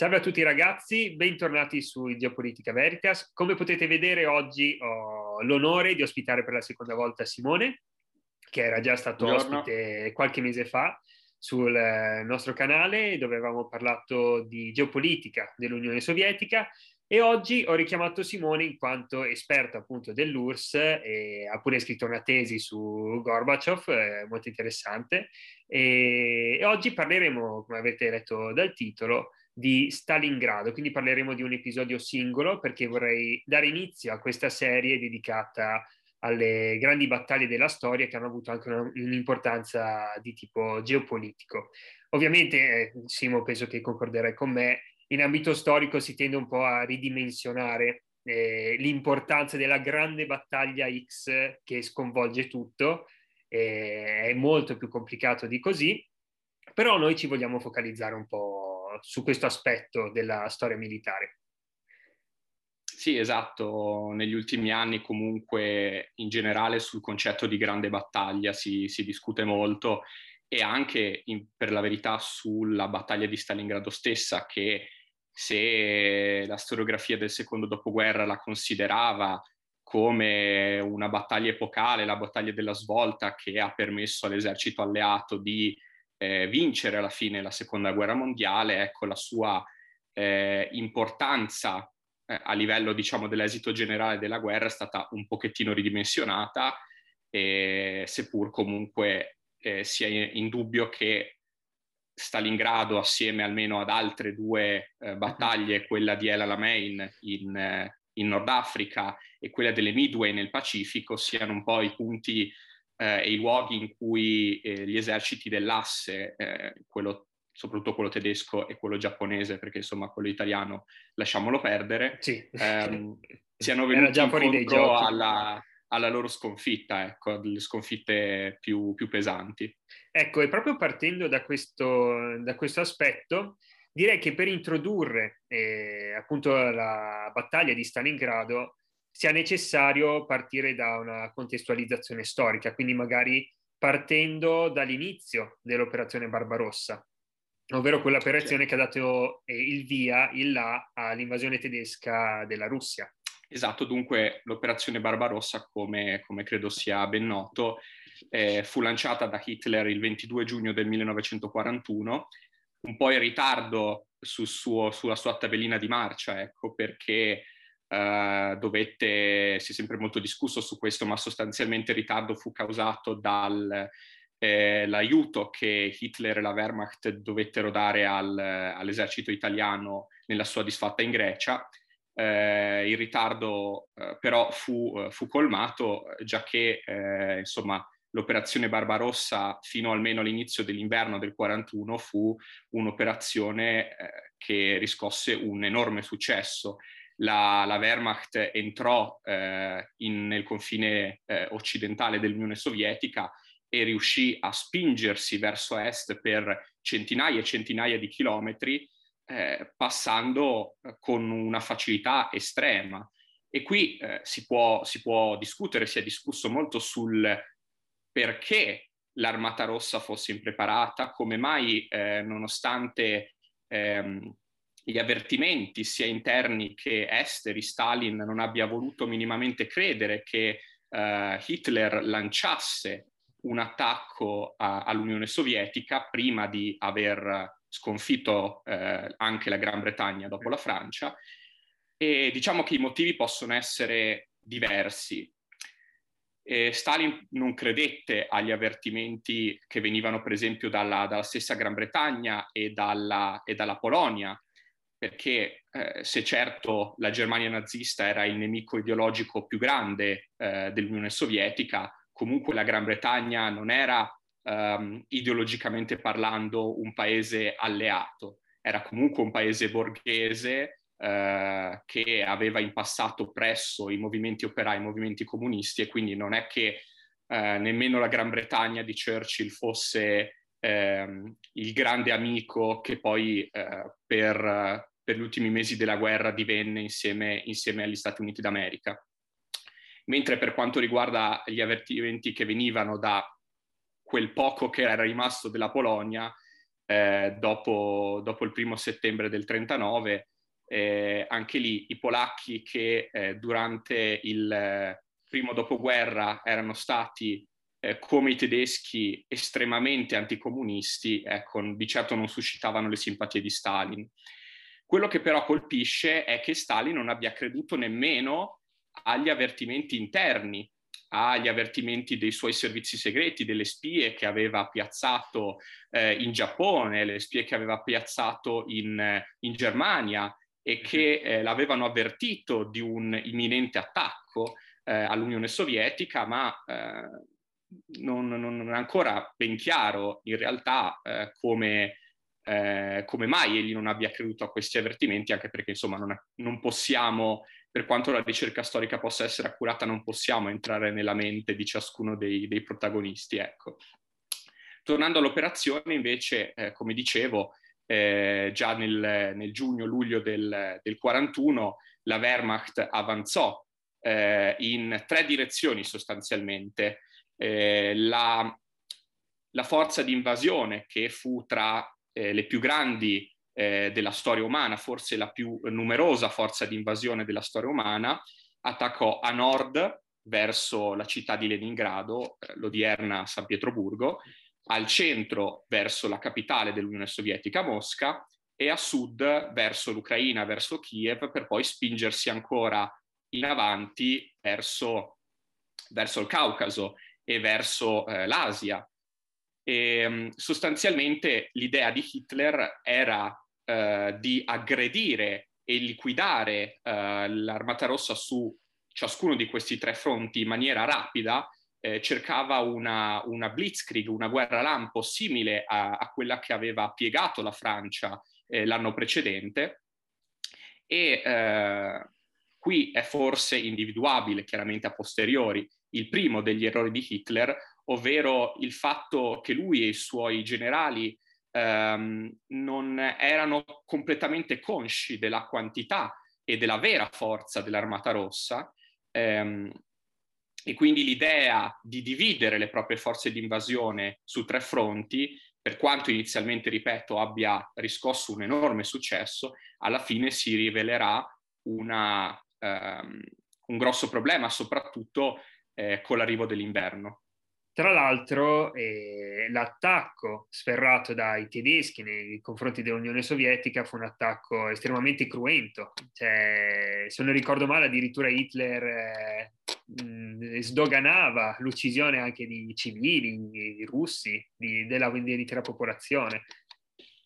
Salve a tutti ragazzi, bentornati su Geopolitica Veritas. Come potete vedere oggi ho l'onore di ospitare per la seconda volta Simone, che era già stato Buongiorno. ospite qualche mese fa sul eh, nostro canale dove avevamo parlato di geopolitica dell'Unione Sovietica e oggi ho richiamato Simone in quanto esperto appunto dell'URSS e ha pure scritto una tesi su Gorbaciov, eh, molto interessante. E, e oggi parleremo, come avete letto dal titolo, di Stalingrado, quindi parleremo di un episodio singolo perché vorrei dare inizio a questa serie dedicata alle grandi battaglie della storia che hanno avuto anche una, un'importanza di tipo geopolitico. Ovviamente, eh, Simo, penso che concorderai con me, in ambito storico si tende un po' a ridimensionare eh, l'importanza della grande battaglia X che sconvolge tutto, eh, è molto più complicato di così, però noi ci vogliamo focalizzare un po' su questo aspetto della storia militare. Sì, esatto. Negli ultimi anni comunque in generale sul concetto di grande battaglia si, si discute molto e anche in, per la verità sulla battaglia di Stalingrado stessa che se la storiografia del secondo dopoguerra la considerava come una battaglia epocale, la battaglia della svolta che ha permesso all'esercito alleato di eh, vincere alla fine la seconda guerra mondiale, ecco la sua eh, importanza eh, a livello diciamo dell'esito generale della guerra è stata un pochettino ridimensionata, seppur comunque eh, sia in dubbio che Stalingrado assieme almeno ad altre due eh, battaglie, quella di El Alamein in, eh, in Nord Africa e quella delle Midway nel Pacifico, siano un po' i punti eh, e i luoghi in cui eh, gli eserciti dell'asse, eh, quello, soprattutto quello tedesco e quello giapponese, perché insomma quello italiano lasciamolo perdere, sì. ehm, siano venuti incontro alla, alla, loro sconfitta, ecco, delle sconfitte più, più pesanti. Ecco, e proprio partendo da questo, da questo aspetto, direi che per introdurre eh, appunto la battaglia di Stalingrado sia necessario partire da una contestualizzazione storica, quindi magari partendo dall'inizio dell'operazione Barbarossa, ovvero quell'operazione che ha dato eh, il via, il là all'invasione tedesca della Russia. Esatto, dunque l'operazione Barbarossa, come, come credo sia ben noto, eh, fu lanciata da Hitler il 22 giugno del 1941, un po' in ritardo sul suo, sulla sua tabellina di marcia, ecco, perché Uh, dovette, si è sempre molto discusso su questo, ma sostanzialmente il ritardo fu causato dall'aiuto eh, che Hitler e la Wehrmacht dovettero dare al, all'esercito italiano nella sua disfatta in Grecia. Uh, il ritardo uh, però fu, fu, colmato, già che insomma, l'operazione Barbarossa fino almeno all'inizio dell'inverno del 41 fu un'operazione che riscosse un enorme successo la, la Wehrmacht entrò eh, in, nel confine eh, occidentale dell'Unione Sovietica e riuscì a spingersi verso est per centinaia e centinaia di chilometri, eh, passando eh, con una facilità estrema. E qui eh, si può, si, può, discutere, si è discusso molto sul perché l'Armata Rossa fosse impreparata, come mai, eh, nonostante ehm, gli avvertimenti sia interni che esteri, Stalin non abbia voluto minimamente credere che uh, Hitler lanciasse un attacco a, all'Unione Sovietica prima di aver sconfitto uh, anche la Gran Bretagna dopo la Francia. E diciamo che i motivi possono essere diversi. E Stalin non credette agli avvertimenti che venivano per esempio dalla, dalla stessa Gran Bretagna e dalla, e dalla Polonia, perché eh, se certo la Germania nazista era il nemico ideologico più grande eh, dell'Unione Sovietica, comunque la Gran Bretagna non era um, ideologicamente parlando un paese alleato, era comunque un paese borghese eh, che aveva in passato presso i movimenti operai, i movimenti comunisti e quindi non è che eh, nemmeno la Gran Bretagna di Churchill fosse ehm, il grande amico che poi eh, per per gli ultimi mesi della guerra divenne insieme, insieme agli Stati Uniti d'America. Mentre per quanto riguarda gli avvertimenti che venivano da quel poco che era rimasto della Polonia, eh, dopo, dopo, il primo settembre del 39. Eh, anche lì i polacchi che eh, durante il primo dopoguerra erano stati eh, come i tedeschi estremamente anticomunisti, ecco, di certo non suscitavano le simpatie di Stalin. Quello che però colpisce è che Stalin non abbia creduto nemmeno agli avvertimenti interni, agli avvertimenti dei suoi servizi segreti, delle spie che aveva piazzato eh, in Giappone, le spie che aveva piazzato in, in Germania e che eh, l'avevano avvertito di un imminente attacco eh, all'Unione Sovietica, ma eh, non, non, è ancora ben chiaro in realtà eh, come, eh, come, mai egli non abbia creduto a questi avvertimenti, anche perché insomma non, non, possiamo, per quanto la ricerca storica possa essere accurata, non possiamo entrare nella mente di ciascuno dei, dei protagonisti. Ecco. Tornando all'operazione, invece, eh, come dicevo, eh, già nel, nel giugno-luglio del, del 41 la Wehrmacht avanzò eh, in tre direzioni sostanzialmente eh, la, la, forza di invasione che fu tra eh, le più grandi eh, della storia umana, forse la più numerosa forza di invasione della storia umana, attaccò a nord verso la città di Leningrado, eh, l'odierna San Pietroburgo, al centro verso la capitale dell'Unione Sovietica, Mosca, e a sud verso l'Ucraina, verso Kiev, per poi spingersi ancora in avanti verso, verso il Caucaso e verso eh, l'Asia. E, um, sostanzialmente l'idea di Hitler era uh, di aggredire e liquidare uh, l'Armata Rossa su ciascuno di questi tre fronti in maniera rapida, eh, cercava una, una, blitzkrieg, una guerra lampo simile a, a, quella che aveva piegato la Francia eh, l'anno precedente. E eh, qui è forse individuabile, chiaramente a posteriori, il primo degli errori di Hitler, ovvero il fatto che lui e i suoi generali ehm, non erano completamente consci della quantità e della vera forza dell'Armata Rossa. Ehm, e quindi l'idea di dividere le proprie forze di invasione su tre fronti, per quanto inizialmente, ripeto, abbia riscosso un enorme successo, alla fine si rivelerà una, um, un grosso problema, soprattutto eh, con l'arrivo dell'inverno. Tra l'altro eh, l'attacco sferrato dai tedeschi nei confronti dell'Unione Sovietica fu un attacco estremamente cruento. Cioè, se non ricordo male, addirittura Hitler eh, mh, sdoganava l'uccisione anche di civili di russi, di, della, dell'intera popolazione.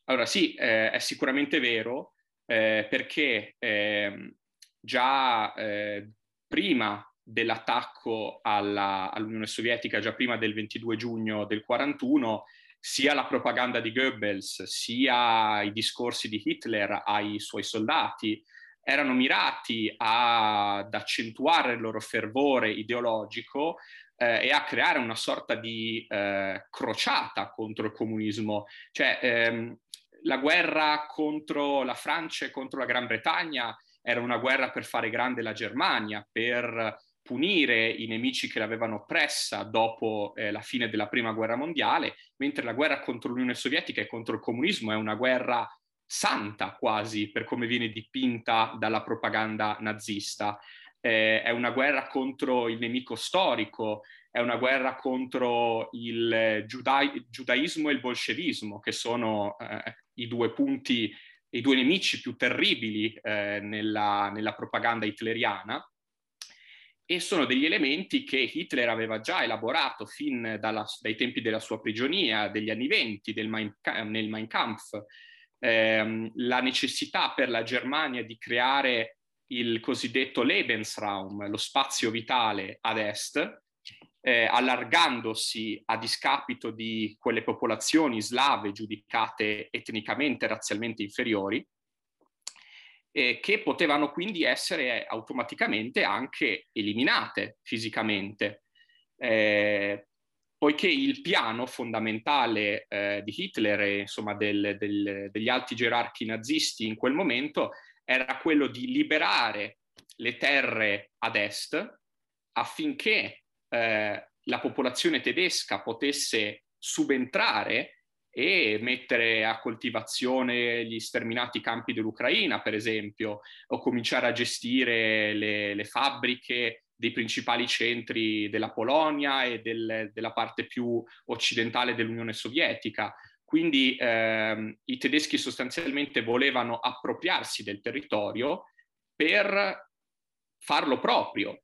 Allora sì, eh, è sicuramente vero eh, perché ehm, già eh, prima dell'attacco alla, all'Unione Sovietica già prima del 22 giugno del 41, sia la propaganda di Goebbels, sia i discorsi di Hitler ai suoi soldati erano mirati ad accentuare il loro fervore ideologico eh, e a creare una sorta di eh, crociata contro il comunismo. Cioè, ehm, la guerra contro la Francia e contro la Gran Bretagna era una guerra per fare grande la Germania, per punire i nemici che l'avevano oppressa dopo eh, la fine della prima guerra mondiale, mentre la guerra contro l'Unione Sovietica e contro il comunismo è una guerra santa quasi per come viene dipinta dalla propaganda nazista. Eh, è una guerra contro il nemico storico, è una guerra contro il giuda- giudaismo e il bolscevismo, che sono eh, i due punti, i due nemici più terribili eh, nella, nella propaganda hitleriana e sono degli elementi che Hitler aveva già elaborato fin dalla, dai tempi della sua prigionia, degli anni venti nel Mein Kampf, eh, la necessità per la Germania di creare il cosiddetto Lebensraum, lo spazio vitale ad est, eh, allargandosi a discapito di quelle popolazioni slave giudicate etnicamente e razzialmente inferiori, eh, che potevano quindi essere automaticamente anche eliminate fisicamente. Eh, poiché il piano fondamentale eh, di Hitler e insomma del, del, degli alti gerarchi nazisti in quel momento era quello di liberare le terre ad est affinché eh, la popolazione tedesca potesse subentrare e mettere a coltivazione gli sterminati campi dell'Ucraina, per esempio, o cominciare a gestire le, le fabbriche dei principali centri della Polonia e del, della parte più occidentale dell'Unione Sovietica. Quindi ehm, i tedeschi sostanzialmente volevano appropriarsi del territorio per farlo proprio.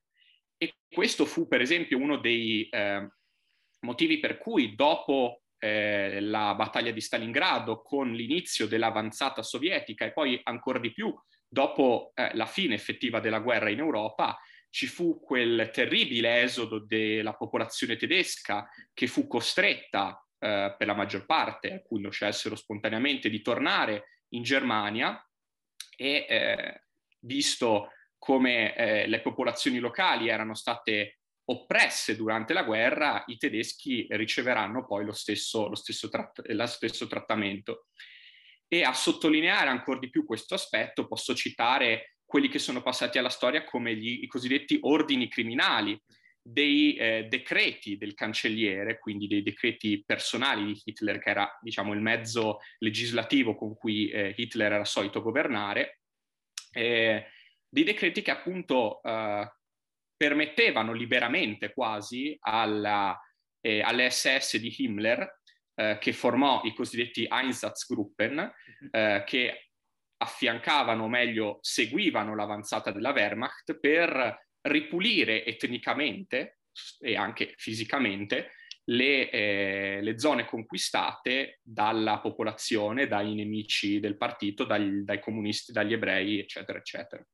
E questo fu, per esempio, uno dei eh, motivi per cui dopo eh, la battaglia di Stalingrado, con l'inizio dell'avanzata sovietica e poi ancora di più dopo eh, la fine effettiva della guerra in Europa, ci fu quel terribile esodo della popolazione tedesca che fu costretta eh, per la maggior parte, alcuni lo scelsero spontaneamente, di tornare in Germania e eh, visto come eh, le popolazioni locali erano state oppresse durante la guerra, i tedeschi riceveranno poi lo stesso, lo stesso, tratt- lo stesso trattamento. E a sottolineare ancora di più questo aspetto posso citare quelli che sono passati alla storia come gli, i cosiddetti ordini criminali, dei eh, decreti del cancelliere, quindi dei decreti personali di Hitler, che era diciamo, il mezzo legislativo con cui eh, Hitler era solito governare, eh, dei decreti che appunto eh, permettevano liberamente quasi alla, eh, alle SS di Himmler, eh, che formò i cosiddetti Einsatzgruppen, mhm. eh, che affiancavano, o meglio, seguivano l'avanzata della Wehrmacht per ripulire etnicamente e anche fisicamente le, eh, le, zone conquistate dalla popolazione, dai nemici del partito, dai, dai comunisti, dagli ebrei, eccetera, eccetera.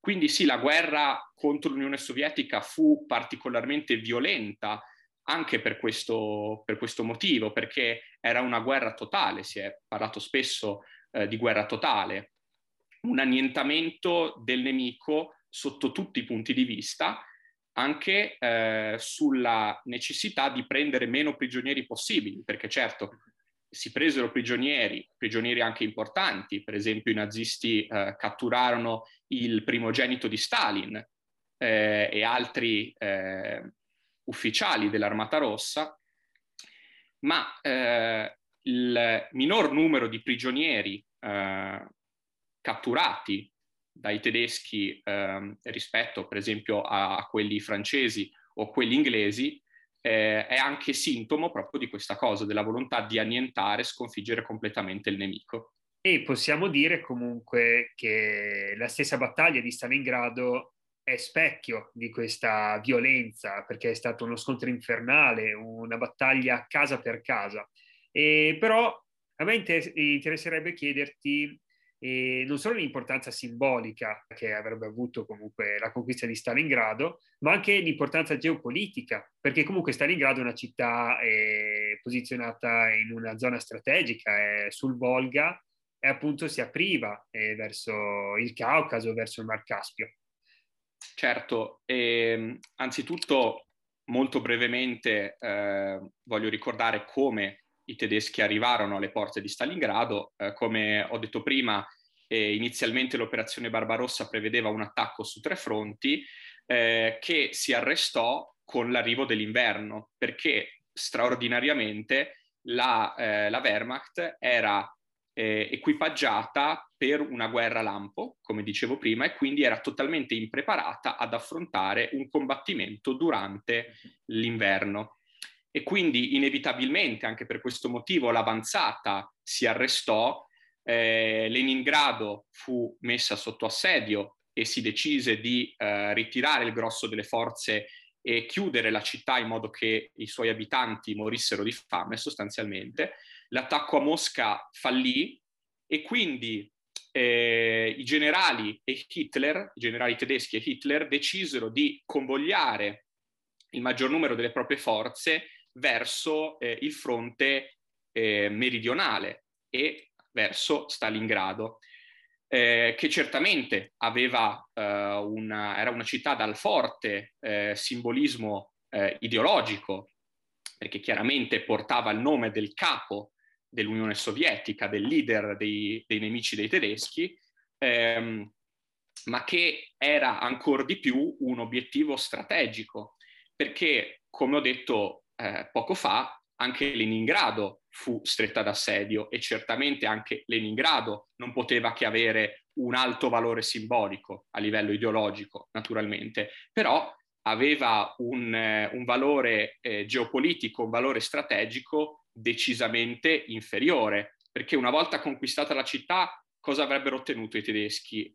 Quindi sì, la guerra contro l'Unione Sovietica fu particolarmente violenta anche per questo, per questo motivo, perché era una guerra totale, si è parlato spesso eh, di guerra totale, un annientamento del nemico sotto tutti i punti di vista, anche eh, sulla necessità di prendere meno prigionieri possibili, perché certo si presero prigionieri, prigionieri anche importanti, per esempio i nazisti eh, catturarono il primogenito di Stalin eh, e altri eh, ufficiali dell'Armata Rossa, ma eh, il minor numero di prigionieri eh, catturati dai tedeschi ehm, rispetto per esempio a, a quelli francesi o quelli inglesi eh, è anche sintomo proprio di questa cosa, della volontà di annientare, sconfiggere completamente il nemico. E possiamo dire comunque che la stessa battaglia di Stalingrado è specchio di questa violenza, perché è stato uno scontro infernale, una battaglia casa per casa. E però a me interesserebbe chiederti e non solo l'importanza simbolica che avrebbe avuto comunque la conquista di Stalingrado, ma anche l'importanza geopolitica, perché comunque Stalingrado è una città eh, posizionata in una zona strategica, è sul Volga e appunto si apriva eh, verso il Caucaso, verso il Mar Caspio. Certo, e, ehm, anzitutto molto brevemente eh, voglio ricordare come i tedeschi arrivarono alle porte di Stalingrado. Eh, come ho detto prima, eh, inizialmente l'operazione Barbarossa prevedeva un attacco su tre fronti eh, che si arrestò con l'arrivo dell'inverno, perché straordinariamente la, eh, la Wehrmacht era eh, equipaggiata per una guerra lampo, come dicevo prima, e quindi era totalmente impreparata ad affrontare un combattimento durante l'inverno e quindi inevitabilmente anche per questo motivo l'avanzata si arrestò, eh, Leningrado fu messa sotto assedio e si decise di eh, ritirare il grosso delle forze e chiudere la città in modo che i suoi abitanti morissero di fame sostanzialmente. L'attacco a Mosca fallì e quindi eh, i generali e Hitler, i generali tedeschi e Hitler decisero di convogliare il maggior numero delle proprie forze verso eh, il fronte eh, meridionale e verso Stalingrado, eh, che certamente aveva, eh, una, era una città dal forte eh, simbolismo eh, ideologico, perché chiaramente portava il nome del capo dell'Unione Sovietica, del leader dei, dei nemici dei tedeschi, ehm, ma che era ancora di più un obiettivo strategico, perché, come ho detto eh, poco fa, anche Leningrado fu stretta d'assedio e certamente anche Leningrado non poteva che avere un alto valore simbolico a livello ideologico, naturalmente, però aveva un, eh, un valore eh, geopolitico, un valore strategico decisamente inferiore, perché una volta conquistata la città, cosa avrebbero ottenuto i tedeschi?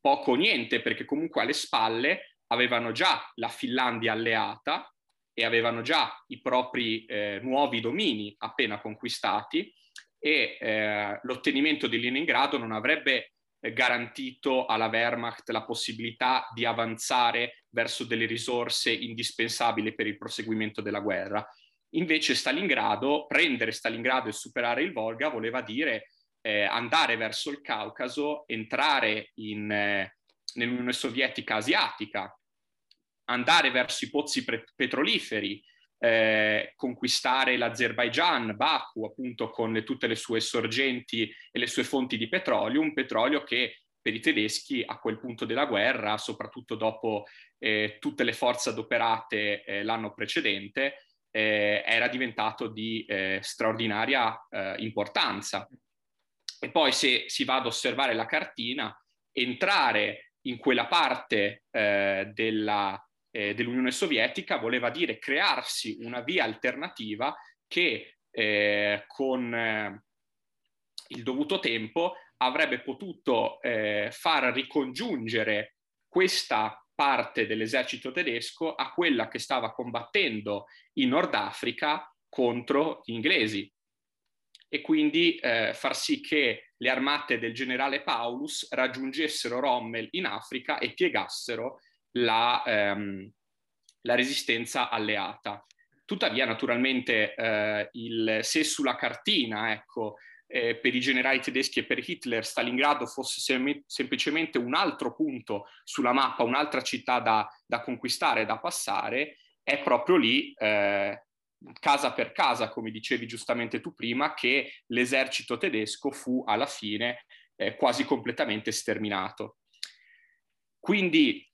Poco o niente, perché comunque alle spalle avevano già la Finlandia alleata e avevano già i propri eh, nuovi domini appena conquistati e eh, l'ottenimento di Leningrado non avrebbe eh, garantito alla Wehrmacht la possibilità di avanzare verso delle risorse indispensabili per il proseguimento della guerra. Invece Stalingrado, prendere Stalingrado e superare il Volga voleva dire eh, andare verso il Caucaso, entrare in, eh, nell'Unione Sovietica asiatica, andare verso i pozzi pre- petroliferi, eh, conquistare l'Azerbaigian, Baku, appunto con le, tutte le sue sorgenti e le sue fonti di petrolio, un petrolio che per i tedeschi a quel punto della guerra, soprattutto dopo eh, tutte le forze adoperate eh, l'anno precedente, eh, era diventato di eh, straordinaria eh, importanza. E poi se si va ad osservare la cartina, entrare in quella parte della, eh, dell'Unione Sovietica voleva dire crearsi una via alternativa che eh, con eh, il dovuto tempo avrebbe potuto eh, far ricongiungere questa parte dell'esercito tedesco a quella che stava combattendo in Nord Africa contro gli inglesi. E quindi eh, far sì che le armate del generale Paulus raggiungessero Rommel in Africa e piegassero la, ehm, la resistenza alleata. Tuttavia, naturalmente, eh, il, se sulla cartina, ecco, eh, per i generali tedeschi e per Hitler Stalingrado fosse sem- semplicemente un altro punto sulla mappa, un'altra città da, da conquistare, da passare, è proprio lì, eh, casa per casa, come dicevi giustamente tu prima, che l'esercito tedesco fu alla fine eh, quasi completamente sterminato. Quindi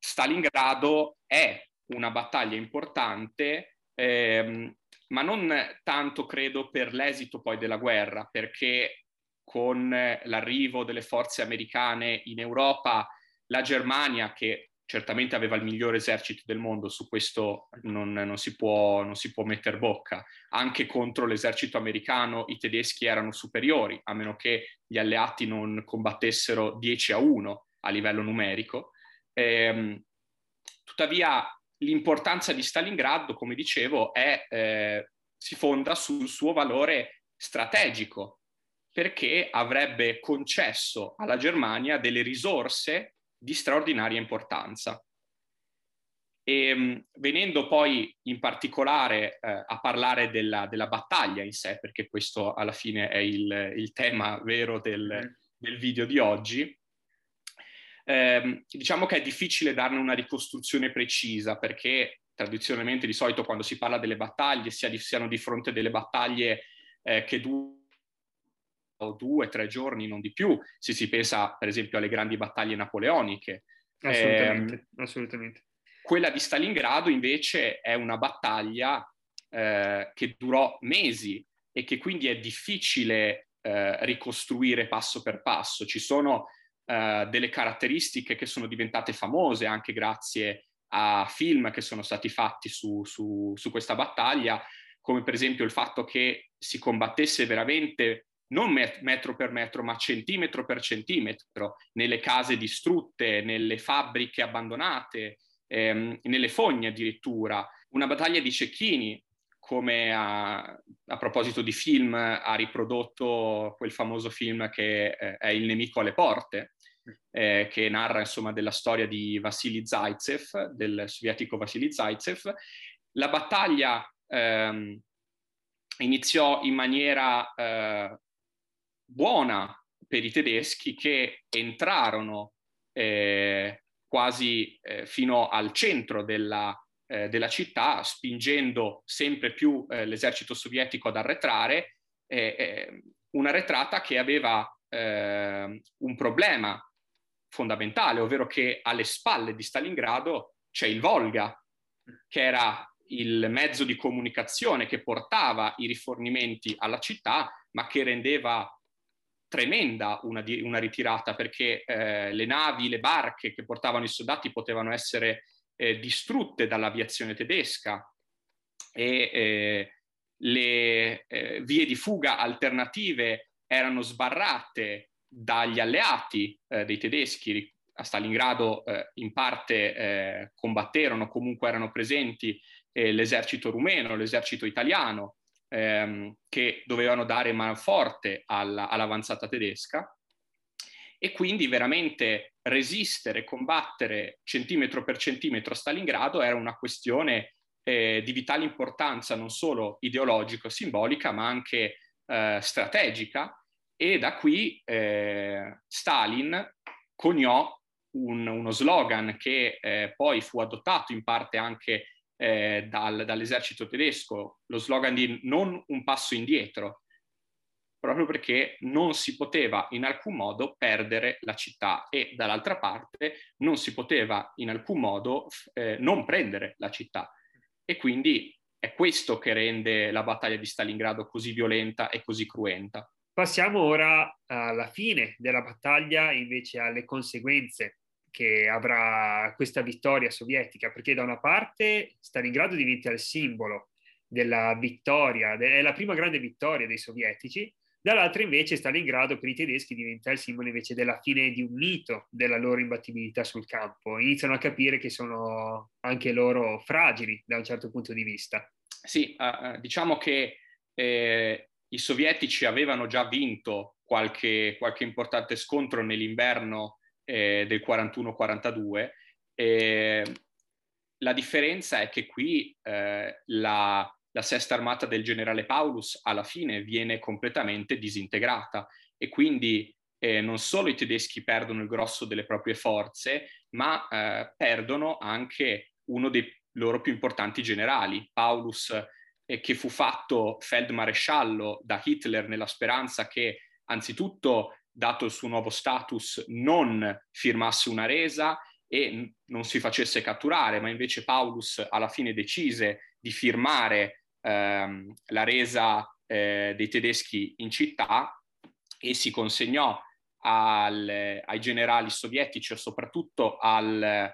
Stalingrado è una battaglia importante, ehm, ma non tanto credo per l'esito poi della guerra, perché con l'arrivo delle forze americane in Europa, la Germania, che certamente aveva il migliore esercito del mondo, su questo non, non, si può, non si può mettere bocca. Anche contro l'esercito americano i tedeschi erano superiori, a meno che gli alleati non combattessero 10 a 1 a livello numerico. Ehm, tuttavia l'importanza di Stalingrado, come dicevo, è, eh, si fonda sul suo valore strategico, perché avrebbe concesso alla Germania delle risorse di straordinaria importanza. E, ehm, venendo poi in particolare eh, a parlare della, della, battaglia in sé, perché questo alla fine è il, il tema vero del, mm. del video di oggi, eh, diciamo che è difficile darne una ricostruzione precisa perché tradizionalmente di solito quando si parla delle battaglie sia di, siano di fronte delle battaglie eh, che durano due, tre giorni, non di più, se si pensa per esempio alle grandi battaglie napoleoniche. Assolutamente, eh, assolutamente. Quella di Stalingrado invece è una battaglia eh, che durò mesi e che quindi è difficile eh, ricostruire passo per passo. Ci sono eh, delle caratteristiche che sono diventate famose anche grazie a film che sono stati fatti su, su, su questa battaglia, come per esempio il fatto che si combattesse veramente non metro per metro, ma centimetro per centimetro, nelle case distrutte, nelle fabbriche abbandonate, ehm, nelle fogne addirittura. Una battaglia di cecchini, come a, a, proposito di film ha riprodotto quel famoso film che eh, è Il nemico alle porte, eh, che narra insomma della storia di Vassili Zaitsev, del sovietico Vassili Zaitsev. La battaglia ehm, iniziò in maniera eh, buona per i tedeschi che entrarono eh, quasi eh, fino al centro della, eh, della, città, spingendo sempre più eh, l'esercito sovietico ad arretrare, una retrata che aveva ehm, un problema fondamentale, ovvero che alle spalle di Stalingrado c'è il Volga, che era il mezzo di comunicazione che portava i rifornimenti alla città, ma che rendeva tremenda una, una ritirata perché eh, le navi, le barche che portavano i soldati potevano essere eh, distrutte dall'aviazione tedesca. E eh, le eh, vie di fuga alternative erano sbarrate dagli alleati eh, dei tedeschi. A Stalingrado eh, in parte combatterono, comunque erano presenti l'esercito rumeno, l'esercito italiano, ehm, che dovevano dare manforte alla, all'avanzata tedesca e quindi veramente resistere, combattere centimetro per centimetro a Stalingrado era una questione eh, di vitale importanza non solo ideologico-simbolica ma anche eh, strategica e da qui eh, Stalin coniò un, uno slogan che eh, poi fu adottato in parte anche eh, dal, dall'esercito tedesco, lo slogan di non un passo indietro, proprio perché non si poteva in alcun modo perdere la città e dall'altra parte non si poteva in alcun modo eh, non prendere la città. E quindi è questo che rende la battaglia di Stalingrado così violenta e così cruenta. Passiamo ora alla fine della battaglia, invece alle conseguenze che avrà questa vittoria sovietica, perché da una parte Stalingrado diventa il simbolo della vittoria, è la prima grande vittoria dei sovietici, dall'altra invece Stalingrado per i tedeschi diventa il simbolo invece della fine di un mito della loro imbattibilità sul campo. Iniziano a capire che sono anche loro fragili da un certo punto di vista. Sì, uh, diciamo che eh, i sovietici avevano già vinto qualche, qualche importante scontro nell'inverno eh, del 41-42. Eh, la differenza è che qui eh, la, la sesta armata del generale Paulus alla fine viene completamente disintegrata e quindi eh, non solo i tedeschi perdono il grosso delle proprie forze, ma eh, perdono anche uno dei loro più importanti generali, Paulus, eh, che fu fatto feldmaresciallo da Hitler nella speranza che anzitutto dato il suo nuovo status, non firmasse una resa e non si facesse catturare, ma invece Paulus alla fine decise di firmare ehm, la resa eh, dei tedeschi in città e si consegnò al, ai generali sovietici e soprattutto al,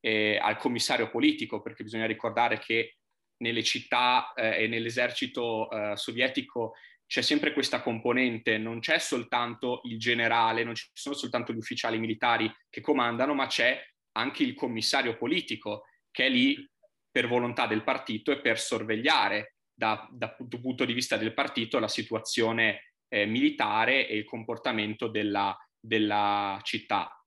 eh, al, commissario politico, perché bisogna ricordare che nelle città eh, e nell'esercito eh, sovietico c'è sempre questa componente, non c'è soltanto il generale, non ci sono soltanto gli ufficiali militari che comandano, ma c'è anche il commissario politico che è lì per volontà del partito e per sorvegliare da, dal punto di vista del partito la situazione eh, militare e il comportamento della, della città,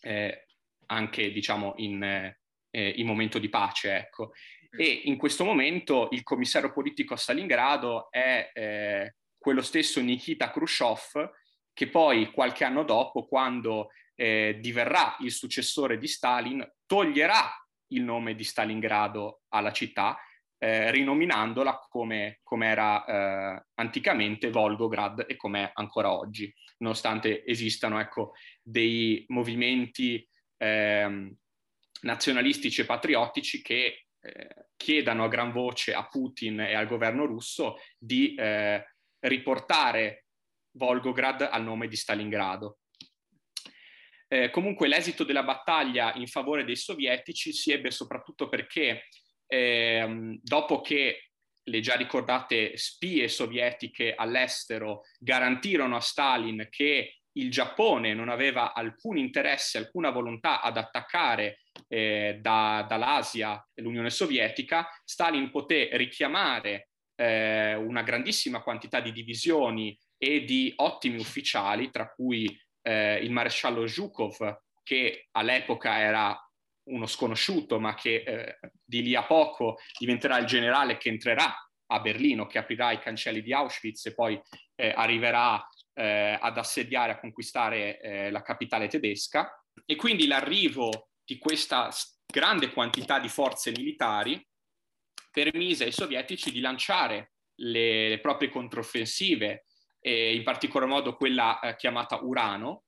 eh, anche diciamo in, eh, in momento di pace. Ecco. E in questo momento il commissario politico a Stalingrado è eh, quello stesso Nikita Khrushchev, che poi qualche anno dopo, quando eh, diverrà il successore di Stalin, toglierà il nome di Stalingrado alla città, eh, rinominandola come, come era eh, anticamente Volgograd e come è ancora oggi, nonostante esistano ecco, dei movimenti ehm, nazionalistici e patriottici che eh, chiedano a gran voce a Putin e al governo russo di eh, riportare Volgograd al nome di Stalingrado. Eh, comunque l'esito della battaglia in favore dei sovietici si ebbe soprattutto perché ehm, dopo che le già ricordate spie sovietiche all'estero garantirono a Stalin che il Giappone non aveva alcun interesse, alcuna volontà ad attaccare eh, da, dall'Asia l'Unione Sovietica, Stalin poté richiamare eh, una grandissima quantità di divisioni e di ottimi ufficiali, tra cui eh, il maresciallo Zhukov, che all'epoca era uno sconosciuto, ma che eh, di lì a poco diventerà il generale che entrerà a Berlino, che aprirà i cancelli di Auschwitz e poi eh, arriverà eh, ad assediare, a conquistare eh, la capitale tedesca. E quindi l'arrivo di questa grande quantità di forze militari permise ai sovietici di lanciare le, le proprie controffensive, eh, in particolar modo quella eh, chiamata Urano.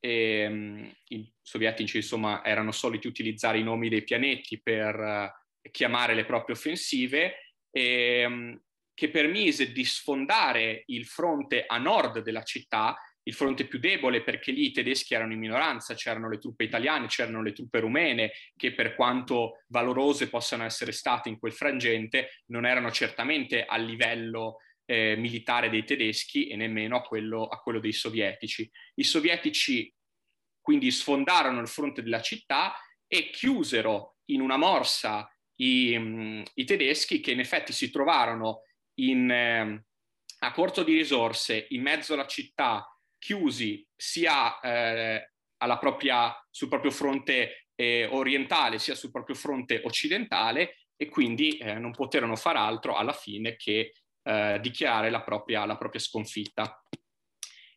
E, um, I sovietici insomma erano soliti utilizzare i nomi dei pianeti per, chiamare le proprie offensive, ehm, che permise di sfondare il fronte a nord della città, il fronte più debole perché lì i tedeschi erano in minoranza, c'erano le truppe italiane, c'erano le truppe rumene che per quanto valorose possano essere state in quel frangente non erano certamente a livello eh, militare dei tedeschi e nemmeno a quello, a quello dei sovietici. I sovietici quindi sfondarono il fronte della città e chiusero in una morsa i, mm, i tedeschi che in effetti si trovarono in, eh, a corto di risorse in mezzo alla città, chiusi sia eh, propria, sul proprio fronte eh, orientale sia sul proprio fronte occidentale e quindi eh, non poterono far altro alla fine che eh, dichiarare la propria, la propria, sconfitta.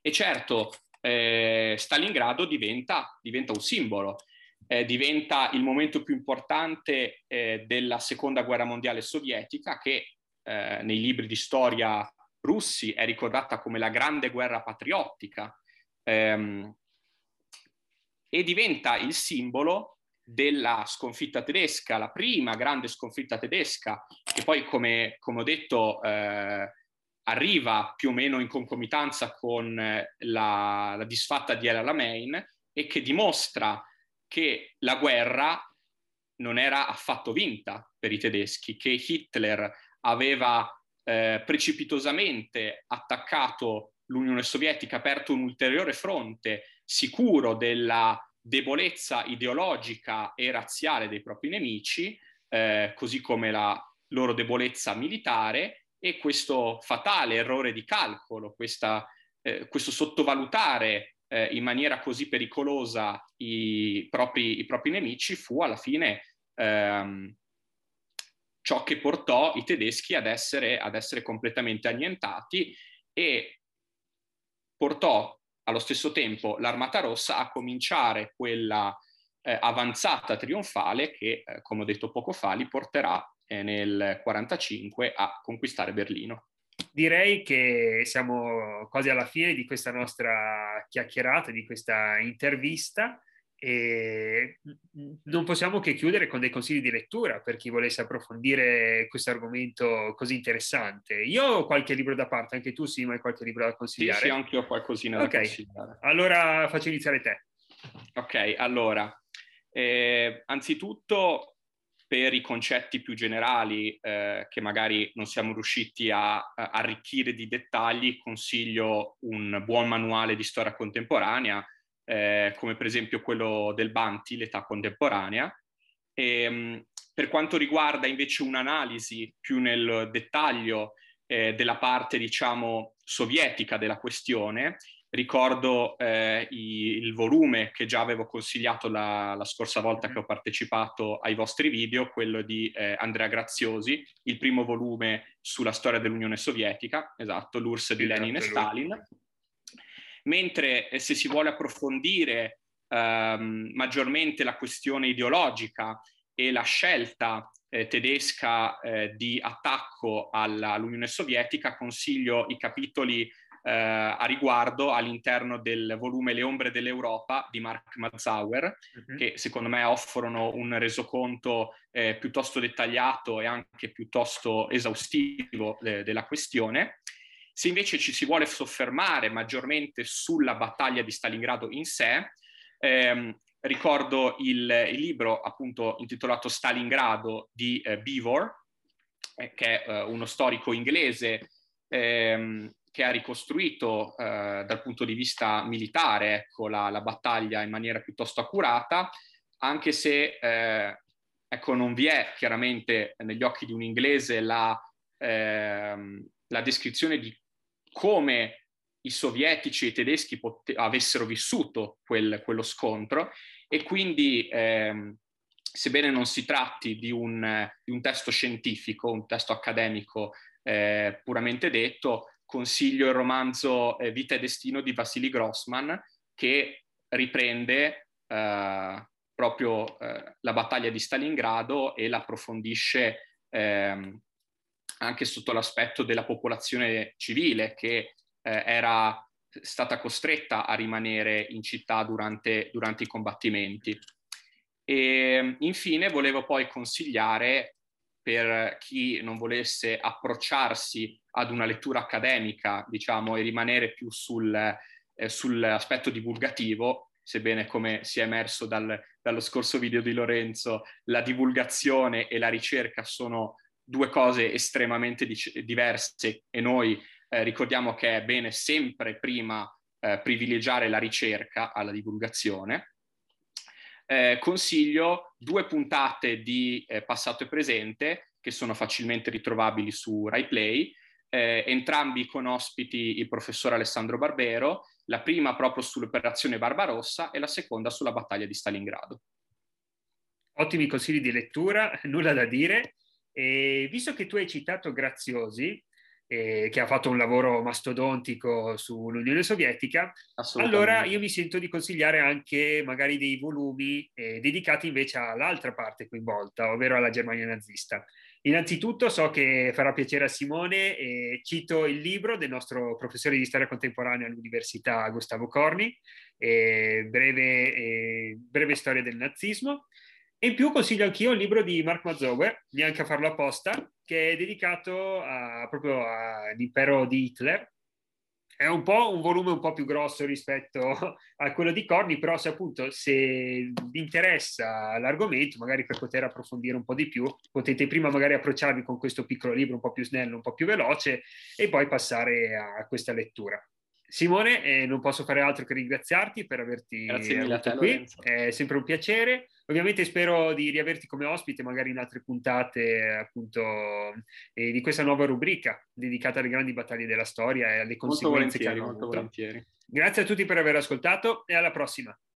E certo, eh, Stalingrado diventa, diventa, un simbolo, eh, diventa il momento più importante eh, della seconda guerra mondiale sovietica che eh, nei libri di storia russi è ricordata come la grande guerra patriottica ehm, e diventa il simbolo della sconfitta tedesca, la prima grande sconfitta tedesca, che poi, come, come ho detto, eh, arriva più o meno in concomitanza con eh, la, la disfatta di El Alamein e che dimostra che la guerra non era affatto vinta per i tedeschi, che Hitler aveva eh, precipitosamente attaccato l'Unione Sovietica, aperto un ulteriore fronte sicuro della debolezza ideologica e razziale dei propri nemici, eh, così come la loro debolezza militare e questo fatale errore di calcolo, questa, eh, questo sottovalutare eh, in maniera così pericolosa i propri, i propri nemici fu alla fine ehm, ciò che portò i tedeschi ad essere, ad essere completamente annientati e portò allo stesso tempo l'Armata Rossa a cominciare quella eh, avanzata trionfale che, eh, come ho detto poco fa, li porterà eh, nel 1945 a conquistare Berlino. Direi che siamo quasi alla fine di questa nostra chiacchierata, di questa intervista. E non possiamo che chiudere con dei consigli di lettura per chi volesse approfondire questo argomento così interessante. Io ho qualche libro da parte, anche tu Simo hai qualche libro da consigliare? Sì, sì anche io ho qualcosina okay. da consigliare. Allora faccio iniziare te. Ok, allora, eh, anzitutto per i concetti più generali eh, che magari non siamo riusciti a, a arricchire di dettagli, consiglio un buon manuale di storia contemporanea eh, come per esempio quello del Banti, l'età contemporanea. E, ehm, per quanto riguarda invece un'analisi più nel dettaglio eh, della parte, diciamo, sovietica della questione, ricordo eh, il volume che già avevo consigliato la, la, scorsa volta che ho partecipato ai vostri video, quello di eh, Andrea Graziosi, il primo volume sulla storia dell'Unione Sovietica, esatto, l'URSS di Lenin e Stalin mentre eh, se si vuole approfondire ehm, maggiormente la questione ideologica e la scelta eh, tedesca eh, di attacco alla, all'Unione Sovietica, consiglio i capitoli eh, a riguardo all'interno del volume Le ombre dell'Europa di Mark Mazauer, uh-huh. che secondo me offrono un resoconto eh, piuttosto dettagliato e anche piuttosto esaustivo eh, della questione. Se invece ci si vuole soffermare maggiormente sulla battaglia di Stalingrado in sé, ehm, ricordo il, il, libro appunto intitolato Stalingrado di eh, Beevor, eh, che è eh, uno storico inglese ehm, che ha ricostruito eh, dal punto di vista militare ecco, la, la, battaglia in maniera piuttosto accurata, anche se eh, ecco, non vi è chiaramente negli occhi di un inglese la, ehm, la descrizione di come i sovietici e i tedeschi pot- avessero vissuto quel, quello scontro. E quindi ehm, sebbene non si tratti di un, di un, testo scientifico, un testo accademico eh, puramente detto, consiglio il romanzo eh, Vita e Destino di Vassili Grossman che riprende eh, proprio eh, la battaglia di Stalingrado e l'approfondisce ehm, anche sotto l'aspetto della popolazione civile che eh, era stata costretta a rimanere in città durante, durante i combattimenti. E infine volevo poi consigliare per chi non volesse approcciarsi ad una lettura accademica, diciamo, e rimanere più sul, eh, sull'aspetto divulgativo, sebbene come si è emerso dal, dallo scorso video di Lorenzo, la divulgazione e la ricerca sono due cose estremamente di- diverse e noi eh, ricordiamo che è bene sempre prima eh, privilegiare la ricerca alla divulgazione. Eh, consiglio due puntate di eh, passato e presente che sono facilmente ritrovabili su RaiPlay, eh, entrambi con ospiti il professor Alessandro Barbero, la prima proprio sull'operazione Barbarossa e la seconda sulla battaglia di Stalingrado. Ottimi consigli di lettura, nulla da dire. E visto che tu hai citato Graziosi, eh, che ha fatto un lavoro mastodontico sull'Unione Sovietica, allora io mi sento di consigliare anche magari dei volumi eh, dedicati invece all'altra parte coinvolta, ovvero alla Germania nazista. Innanzitutto so che farà piacere a Simone e cito il libro del nostro professore di storia contemporanea all'Università Gustavo Corni, eh, breve, eh, breve storia del nazismo. E in più consiglio anch'io il libro di Mark Mazzower, neanche a farlo apposta, che è dedicato a, proprio all'impero di Hitler. È un po' un volume un po' più grosso rispetto a quello di Corni, però se appunto se vi interessa l'argomento, magari per poter approfondire un po' di più, potete prima magari approcciarvi con questo piccolo libro un po' più snello, un po' più veloce e poi passare a questa lettura. Simone, eh, non posso fare altro che ringraziarti per averti Grazie mille te, qui. Lorenzo. È sempre un piacere. Ovviamente spero di riaverti come ospite, magari in altre puntate appunto eh, di questa nuova rubrica dedicata alle grandi battaglie della storia e alle conseguenze che hanno molto avuto. Grazie a tutti per aver ascoltato e alla prossima.